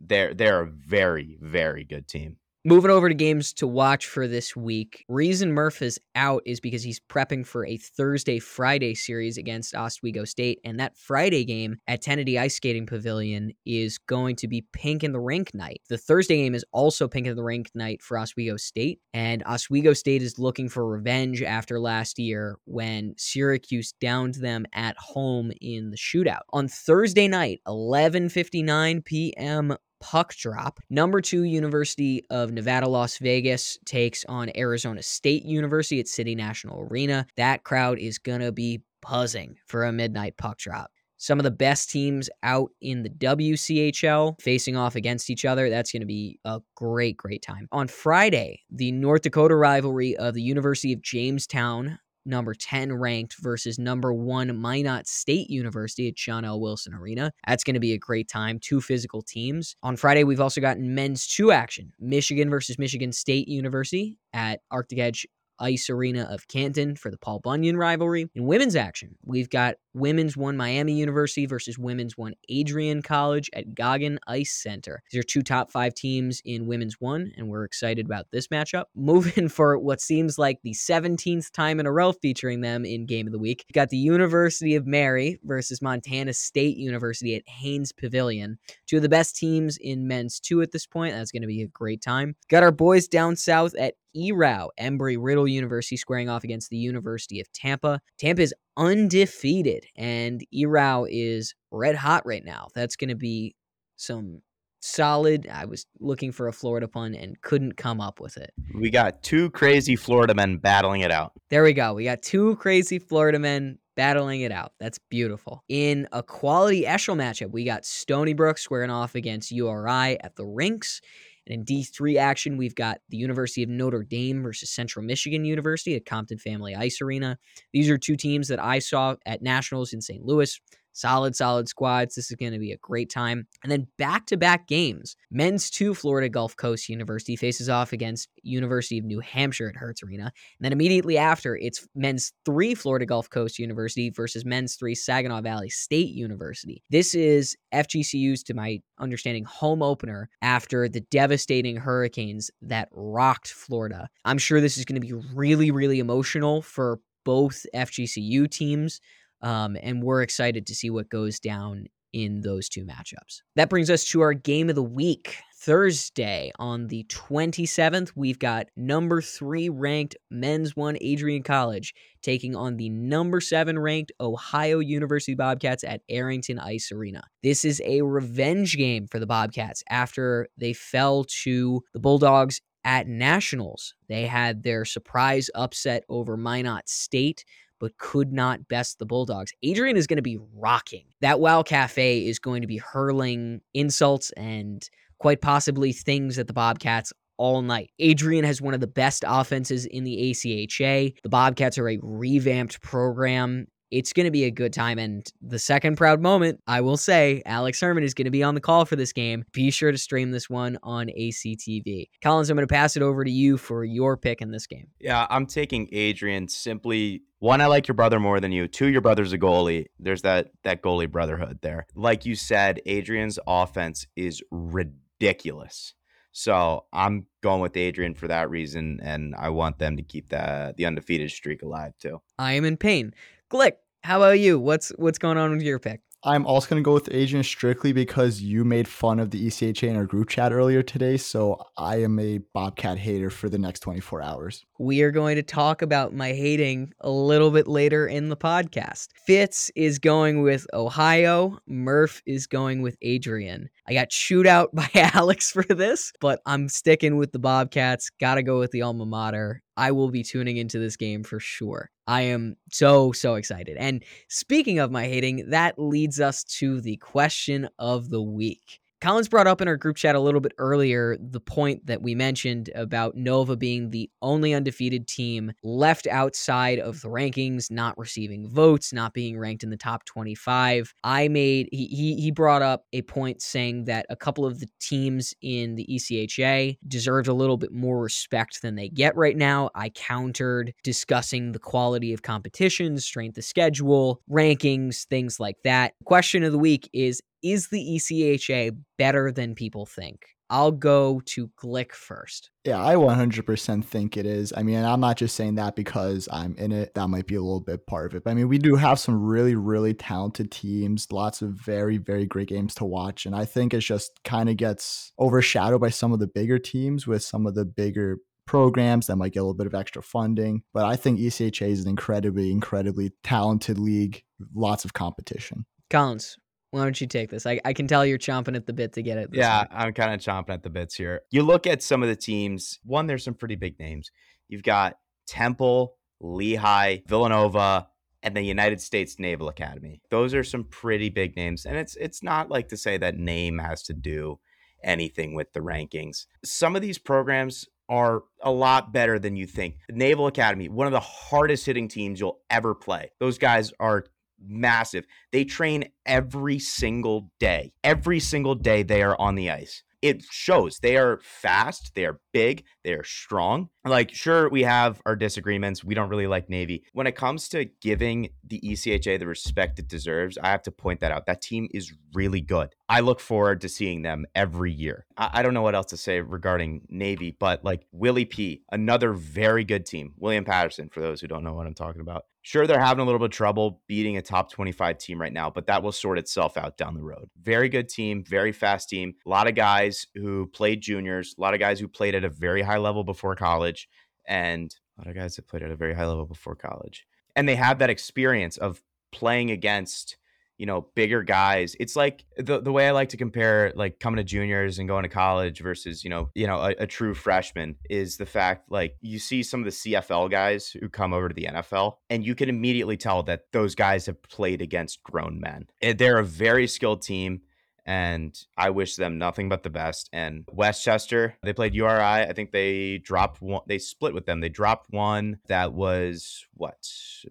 S2: they're they're a very very good team.
S1: Moving over to games to watch for this week. Reason Murph is out is because he's prepping for a Thursday Friday series against Oswego State. And that Friday game at Tennity Ice Skating Pavilion is going to be pink in the rink night. The Thursday game is also pink in the rink night for Oswego State. And Oswego State is looking for revenge after last year when Syracuse downed them at home in the shootout. On Thursday night, 11:59 p.m puck drop. Number two, University of Nevada, Las Vegas takes on Arizona State University at City National Arena. That crowd is going to be buzzing for a midnight puck drop. Some of the best teams out in the WCHL facing off against each other. That's going to be a great, great time. On Friday, the North Dakota rivalry of the University of Jamestown number 10 ranked versus number one Minot State University at John L. Wilson Arena. That's going to be a great time. Two physical teams. On Friday, we've also gotten men's two action Michigan versus Michigan State University at Arctic Edge Ice Arena of Canton for the Paul Bunyan rivalry. In women's action, we've got women's one Miami University versus women's one Adrian College at Goggin Ice Center. These are two top five teams in women's one, and we're excited about this matchup. Moving for what seems like the 17th time in a row featuring them in Game of the Week. Got the University of Mary versus Montana State University at Haynes Pavilion. Two of the best teams in men's two at this point. That's going to be a great time. Got our boys down south at EROW, Embry Riddle University squaring off against the University of Tampa. Tampa is undefeated, and EROW is red hot right now. That's going to be some solid. I was looking for a Florida pun and couldn't come up with it.
S2: We got two crazy Florida men battling it out.
S1: There we go. We got two crazy Florida men battling it out. That's beautiful. In a quality Eshel matchup, we got Stony Brook squaring off against URI at the rinks. And in D3 action, we've got the University of Notre Dame versus Central Michigan University at Compton Family Ice Arena. These are two teams that I saw at Nationals in St. Louis solid, solid squads. This is going to be a great time. And then back to back games. Men's two Florida Gulf Coast University faces off against University of New Hampshire at Hertz Arena. And then immediately after, it's men's three Florida Gulf Coast University versus men's three Saginaw Valley State University. This is FGCU's, to my understanding, home opener after the devastating hurricanes that rocked Florida. I'm sure this is going to be really, really emotional for both FGCU teams. Um, and we're excited to see what goes down in those two matchups. That brings us to our game of the week. Thursday on the 27th, we've got number three ranked men's one Adrian College taking on the number seven ranked Ohio University Bobcats at Arrington Ice Arena. This is a revenge game for the Bobcats after they fell to the Bulldogs at Nationals. They had their surprise upset over Minot State but could not best the Bulldogs. Adrian is going to be rocking. That Wow Cafe is going to be hurling insults and quite possibly things at the Bobcats all night. Adrian has one of the best offenses in the ACHA. The Bobcats are a revamped program it's going to be a good time. And the second proud moment, I will say, Alex Herman is going to be on the call for this game. Be sure to stream this one on ACTV. Collins, I'm going to pass it over to you for your pick in this game.
S2: Yeah, I'm taking Adrian simply. One, I like your brother more than you. Two, your brother's a goalie. There's that that goalie brotherhood there. Like you said, Adrian's offense is ridiculous. So I'm going with Adrian for that reason, and I want them to keep the the undefeated streak alive too.
S1: I am in pain. Glik, how about you? What's what's going on with your pick?
S3: I'm also going to go with Adrian strictly because you made fun of the ECHA in our group chat earlier today. So I am a Bobcat hater for the next 24 hours.
S1: We are going to talk about my hating a little bit later in the podcast. Fitz is going with Ohio. Murph is going with Adrian. I got chewed out by Alex for this, but I'm sticking with the Bobcats. Got to go with the alma mater. I will be tuning into this game for sure. I am so, so excited. And speaking of my hating, that leads us to the question of the week. Collins brought up in our group chat a little bit earlier the point that we mentioned about Nova being the only undefeated team left outside of the rankings, not receiving votes, not being ranked in the top 25. I made he he, he brought up a point saying that a couple of the teams in the ECHA deserved a little bit more respect than they get right now. I countered discussing the quality of competition, strength of schedule, rankings, things like that. Question of the week is is the ECHA better than people think? I'll go to Glik first.
S3: Yeah, I 100% think it is. I mean, I'm not just saying that because I'm in it. That might be a little bit part of it. But I mean, we do have some really, really talented teams, lots of very, very great games to watch. And I think it just kind of gets overshadowed by some of the bigger teams with some of the bigger programs that might get a little bit of extra funding. But I think ECHA is an incredibly, incredibly talented league, lots of competition.
S1: Collins, why don't you take this? I, I can tell you're chomping at the bit to get it.
S2: yeah. I'm kind of chomping at the bits here. You look at some of the teams, one, there's some pretty big names. You've got Temple, Lehigh, Villanova, and the United States Naval Academy. Those are some pretty big names. And it's it's not like to say that name has to do anything with the rankings. Some of these programs are a lot better than you think. The Naval Academy, one of the hardest hitting teams you'll ever play. Those guys are massive. They train every single day. Every single day they are on the ice. It shows they are fast, they are big, they are strong. Like, sure, we have our disagreements. We don't really like Navy. When it comes to giving the ECHA the respect it deserves, I have to point that out. That team is really good. I look forward to seeing them every year. I, I don't know what else to say regarding Navy, but like Willie P, another very good team. William Paterson, for those who don't know what I'm talking about. Sure, they're having a little bit of trouble beating a top 25 team right now, but that will sort itself out down the road. Very good team, very fast team. A lot of guys who played juniors, a lot of guys who played at a very high level before college, and a lot of guys that played at a very high level before college. And they have that experience of playing against you know, bigger guys. It's like the the way I like to compare like coming to juniors and going to college versus, you know, you know, a, a, true freshman is the fact like you see some of the CFL guys who come over to the NFL and you can immediately tell that those guys have played against grown men. Eh, they're a very skilled team and I wish them nothing but the best. And Westchester, they played URI. I think they dropped one, they split with them. They dropped one that was what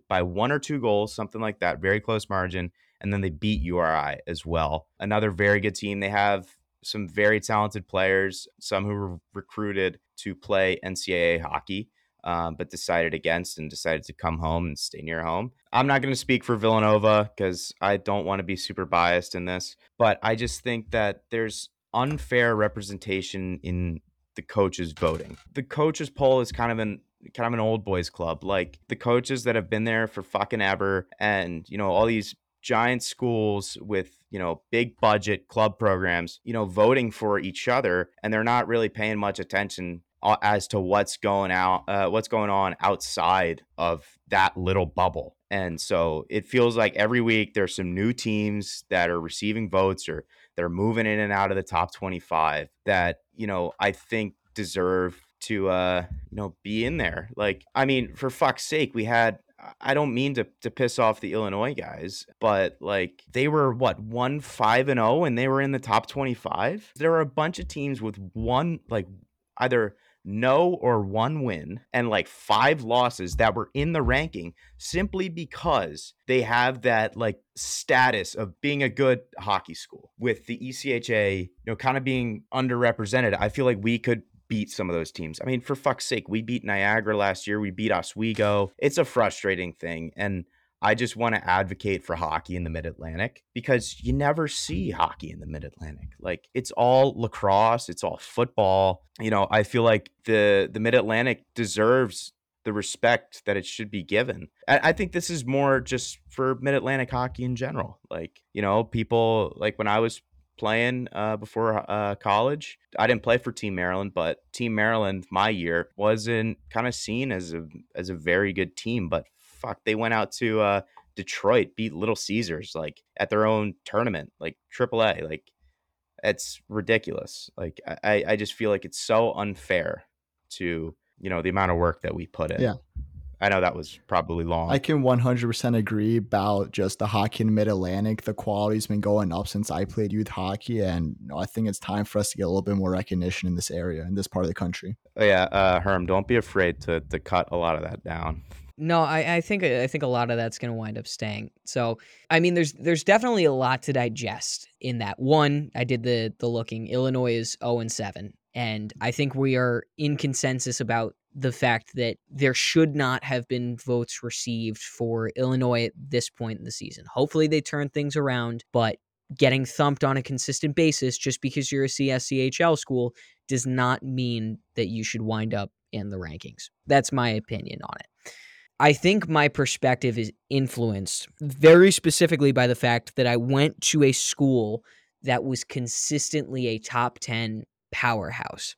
S2: by one or two goals, something like that, very close margin and then they beat URI as well. Another very good team. They have some very talented players, some who were recruited to play NCAA hockey. Um, but decided against and decided to come home and stay near home. I'm not going to speak for Villanova because I don't want to be super biased in this, but I just think that there's unfair representation in the coaches voting. The coaches poll is kind of an kind of an old boys club. Like the coaches that have been there for fucking ever and you know all these giant schools with you know big budget club programs you know voting for each other and they're not really paying much attention as to what's going out uh, what's going on outside of that little bubble. And so it feels like every week there's some new teams that are receiving votes or they're moving in and out of the top 25 that you know i think deserve to uh you know be in there. Like i mean for fuck's sake we had I don't mean to to piss off the Illinois guys, but like they were what one five and zero, oh and they were in the top twenty five. There are a bunch of teams with one like either no or one win and like five losses that were in the ranking simply because they have that like status of being a good hockey school with the ECHA, you know, kind of being underrepresented. I feel like we could beat some of those teams. I mean, for fuck's sake, we beat Niagara last year. We beat Oswego. It's a frustrating thing. And I just want to advocate for hockey in the mid Atlantic because you never see hockey in the mid Atlantic. Like it's all lacrosse, it's all football. You know, I feel like the the mid Atlantic deserves the respect that it should be given. I, think this is more just for mid Atlantic hockey in general. Like, you know, people like when I was playing uh, before uh, college. I didn't play for Team Maryland, but Team Maryland my year wasn't kind of seen as a as a very good team. But fuck, they went out to uh, Detroit, beat Little Caesars like at their own tournament, like AAA. Like it's ridiculous. Like I I just feel like it's so unfair to you know the amount of work that we put in.
S3: Yeah.
S2: I know that was probably long.
S3: I can 100% agree about just the hockey in Mid Atlantic. The quality's been going up since I played youth hockey, and you know, I think it's time for us to get a little bit more recognition in this area, in this part of the country.
S2: Oh, yeah, uh, Herm, don't be afraid to to cut a lot of that down.
S1: No, I, I think I think a lot of that's going to wind up staying. So, I mean, there's there's definitely a lot to digest in that. One, I did the the looking. Illinois is zero and seven, and I think we are in consensus about the fact that there should not have been votes received for Illinois at this point in the season. Hopefully they turn things around, but getting thumped on a consistent basis just because you're a CSCHL school does not mean that you should wind up in the rankings. That's my opinion on it. I think my perspective is influenced very specifically by the fact that I went to a school that was consistently a top 10 powerhouse.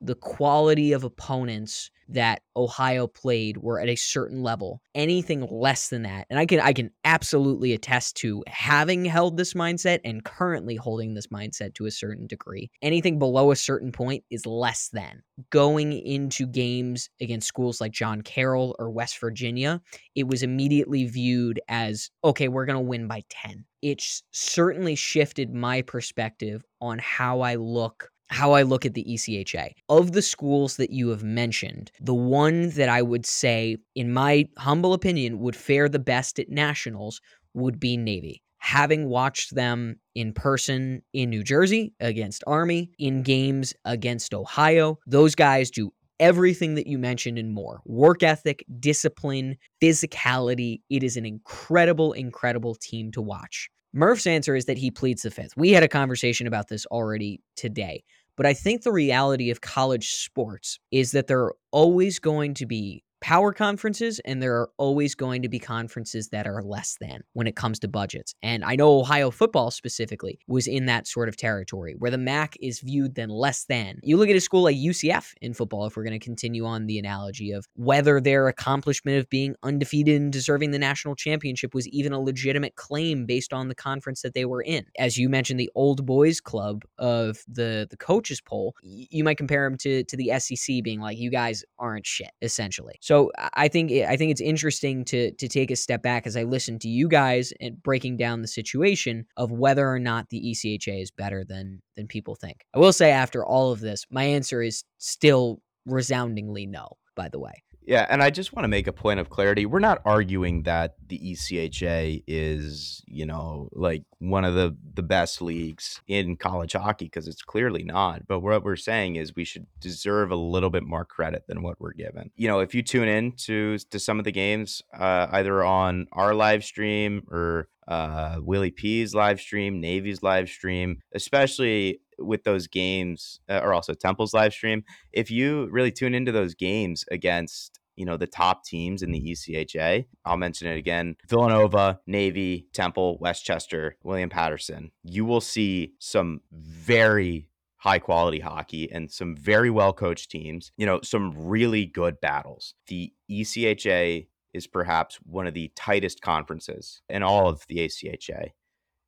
S1: The quality of opponents that Ohio played were at a certain level. Anything less than that, and I can I can absolutely attest to having held this mindset and currently holding this mindset to a certain degree. Anything below a certain point is less than. Going into games against schools like John Carroll or West Virginia, it was immediately viewed as okay, we're going to win by 10. It's certainly shifted my perspective on how I look how I look at the ECHA. Of the schools that you have mentioned, the one that I would say, in my humble opinion, would fare the best at nationals would be Navy. Having watched them in person in New Jersey against Army, in games against Ohio, those guys do everything that you mentioned and more work ethic, discipline, physicality. It is an incredible, incredible team to watch. Murph's answer is that he pleads the fifth. We had a conversation about this already today. But I think the reality of college sports is that there are always going to be power conferences and there are always going to be conferences that are less than when it comes to budgets. And I know Ohio football specifically was in that sort of territory where the MAC is viewed then less than. You look at a school like UCF in football, if we're going to continue on the analogy of whether their accomplishment of being undefeated and deserving the national championship was even a legitimate claim based on the conference that they were in. As you mentioned, the old boys club of the the coaches poll, you might compare them to to the SEC being like, you guys aren't shit, essentially. So I think I think it's interesting to to take a step back as I listen to you guys and breaking down the situation of whether or not the ECHA is better than than people think. I will say after all of this, my answer is still resoundingly no. By the way.
S2: Yeah, and I just want to make a point of clarity. We're not arguing that the ECHA is, you know, like one of the the best leagues in college hockey because it's clearly not. But what we're saying is we should deserve a little bit more credit than what we're given. You know, if you tune in to to some of the games, uh, either on our live stream or uh, Willie P's live stream, Navy's live stream, especially with those games, uh, or also Temple's live stream. If you really tune into those games against you know the top teams in the ECHA. I'll mention it again: Villanova, Navy, Temple, Westchester, William Paterson. You will see some very high quality hockey and some very well coached teams. You know, some really good battles. The ECHA is perhaps one of the tightest conferences in all of the ACHA.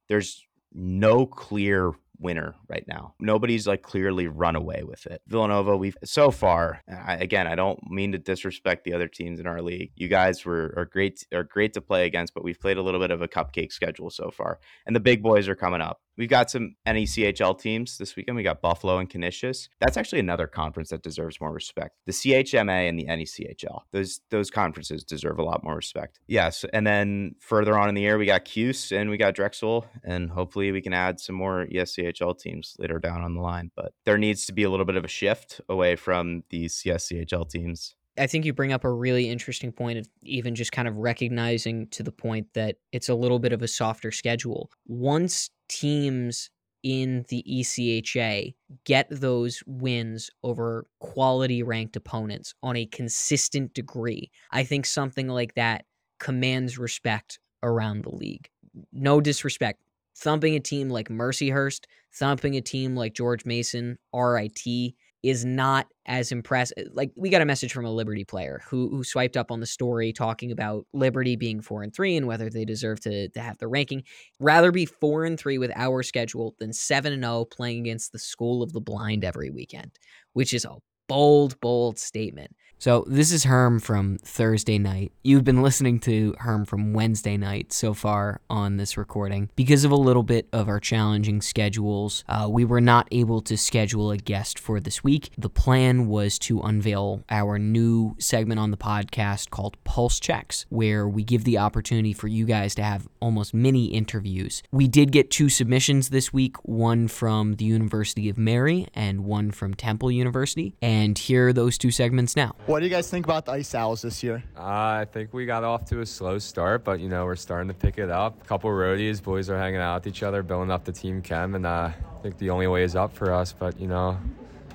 S2: There's no clear winner right now. Nobody's like clearly run away with it. Villanova, we've so far. I, again, I don't mean to disrespect the other teams in our league. You guys were are great are great to play against, but we've played a little bit of a cupcake schedule so far, and the big boys are coming up. We've got some NECHL teams this weekend. We got Buffalo and Canisius. That's actually another conference that deserves more respect. The CHMA and the NECHL. Those those conferences deserve a lot more respect. Yes, and then further on in the year, we got Cuse and we got Drexel, and hopefully we can add some more ESCHL teams later down on the line. But there needs to be a little bit of a shift away from these CSCHL teams
S1: I think you bring up a really interesting point of even just kind of recognizing to the point that it's a little bit of a softer schedule. Once teams in the ECHA get those wins over quality ranked opponents on a consistent degree, I think something like that commands respect around the league. No disrespect. Thumping a team like Mercyhurst, thumping a team like George Mason, RIT, is not as impressive. Eh, like we got a message from a Liberty player who who swiped up on the story talking about Liberty being four and three and whether they deserve to to have the ranking. Rather be four and three with our schedule than seven and zero oh playing against the school of the blind every weekend, which is a bold, bold statement. So, this is Herm from Thursday night. You've been listening to Herm from Wednesday night so far on this recording. Because of a little bit of our challenging schedules, uh, we were not able to schedule a guest for this week. The plan was to unveil our new segment on the podcast called Pulse Checks, where we give the opportunity for you guys to have almost mini interviews. We did get two submissions this week one from the University of Mary and one from Temple University. And And here are those two segments now.
S3: What do you guys think about the Ice Owls this year?
S4: Uh, I think we got off to a slow start, but you know we're starting to pick it up. A couple roadies, boys are hanging out with each other, building up the team chem, and uh, I think the only way is up for us. But you know,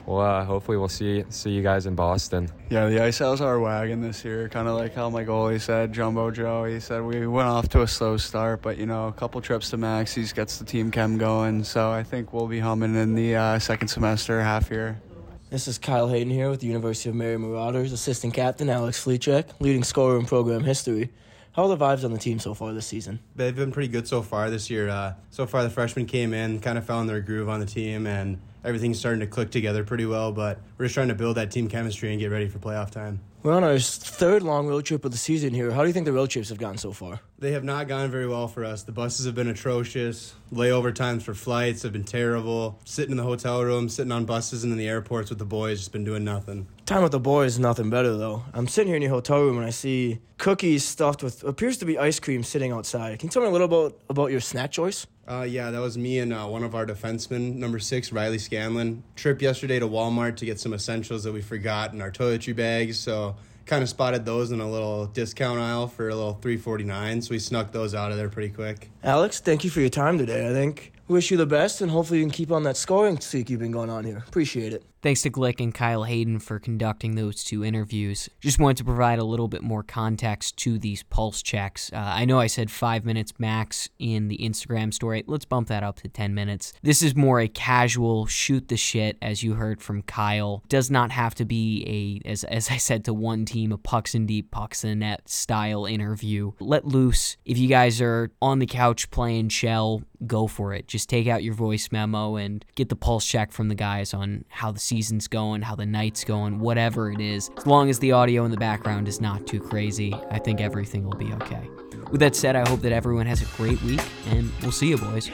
S4: well, uh, hopefully we'll see see you guys in Boston.
S5: Yeah, the Ice Owls are wagon this year. Kind of like how my goalie said, Jumbo Joe. He said we went off to a slow start, but you know, a couple trips to Maxie's gets the team chem going. So I think we'll be humming in the uh, second semester, half year.
S6: This is Kyle Hayden here with the University of Mary Marauders, assistant captain Alex Fleechek, leading scorer in program history. How are the vibes on the team so far this season?
S7: They've been pretty good so far this year. Uh, so far, the freshmen came in, kind of found their groove on the team, and everything's starting to click together pretty well. But we're just trying to build that team chemistry and get ready for playoff time.
S6: We're on our third long road trip of the season here. How do you think the road trips have gone so far?
S7: They have not gone very well for us. The buses have been atrocious. Layover times for flights have been terrible. Sitting in the hotel room, sitting on buses and in the airports with the boys, just been doing nothing.
S6: Time with the boys is nothing better though. I'm sitting here in your hotel room and I see cookies stuffed with appears to be ice cream sitting outside. Can you tell me a little about about your snack choice?
S7: Uh, yeah, that was me and uh, one of our defensemen, number six, Riley Scanlon. Trip yesterday to Walmart to get some essentials that we forgot in our toiletry bags. So kind of spotted those in a little discount aisle for a little 349 so we snuck those out of there pretty quick.
S6: Alex thank you for your time today i think. Wish you the best and hopefully you can keep on that scoring streak you've been going on here. Appreciate it
S1: Thanks to Glik and Kyle Hayden for conducting those two interviews. Just wanted to provide a little bit more context to these pulse checks. Uh, I know I said five minutes max in the Instagram story. Let's bump that up to 10 minutes. This is more a casual shoot the shit, as you heard from Kyle. Does not have to be a, as, as I said to one team, a pucks and deep, pucks in net style interview. Let loose. If you guys are on the couch playing shell, go for it. Just take out your voice memo and get the pulse check from the guys on how the season's going, how the night's going, whatever it is. As long as the audio in the background is not too crazy, I think everything will be okay. With that said, I hope that everyone has a great week, and we'll see you, boys.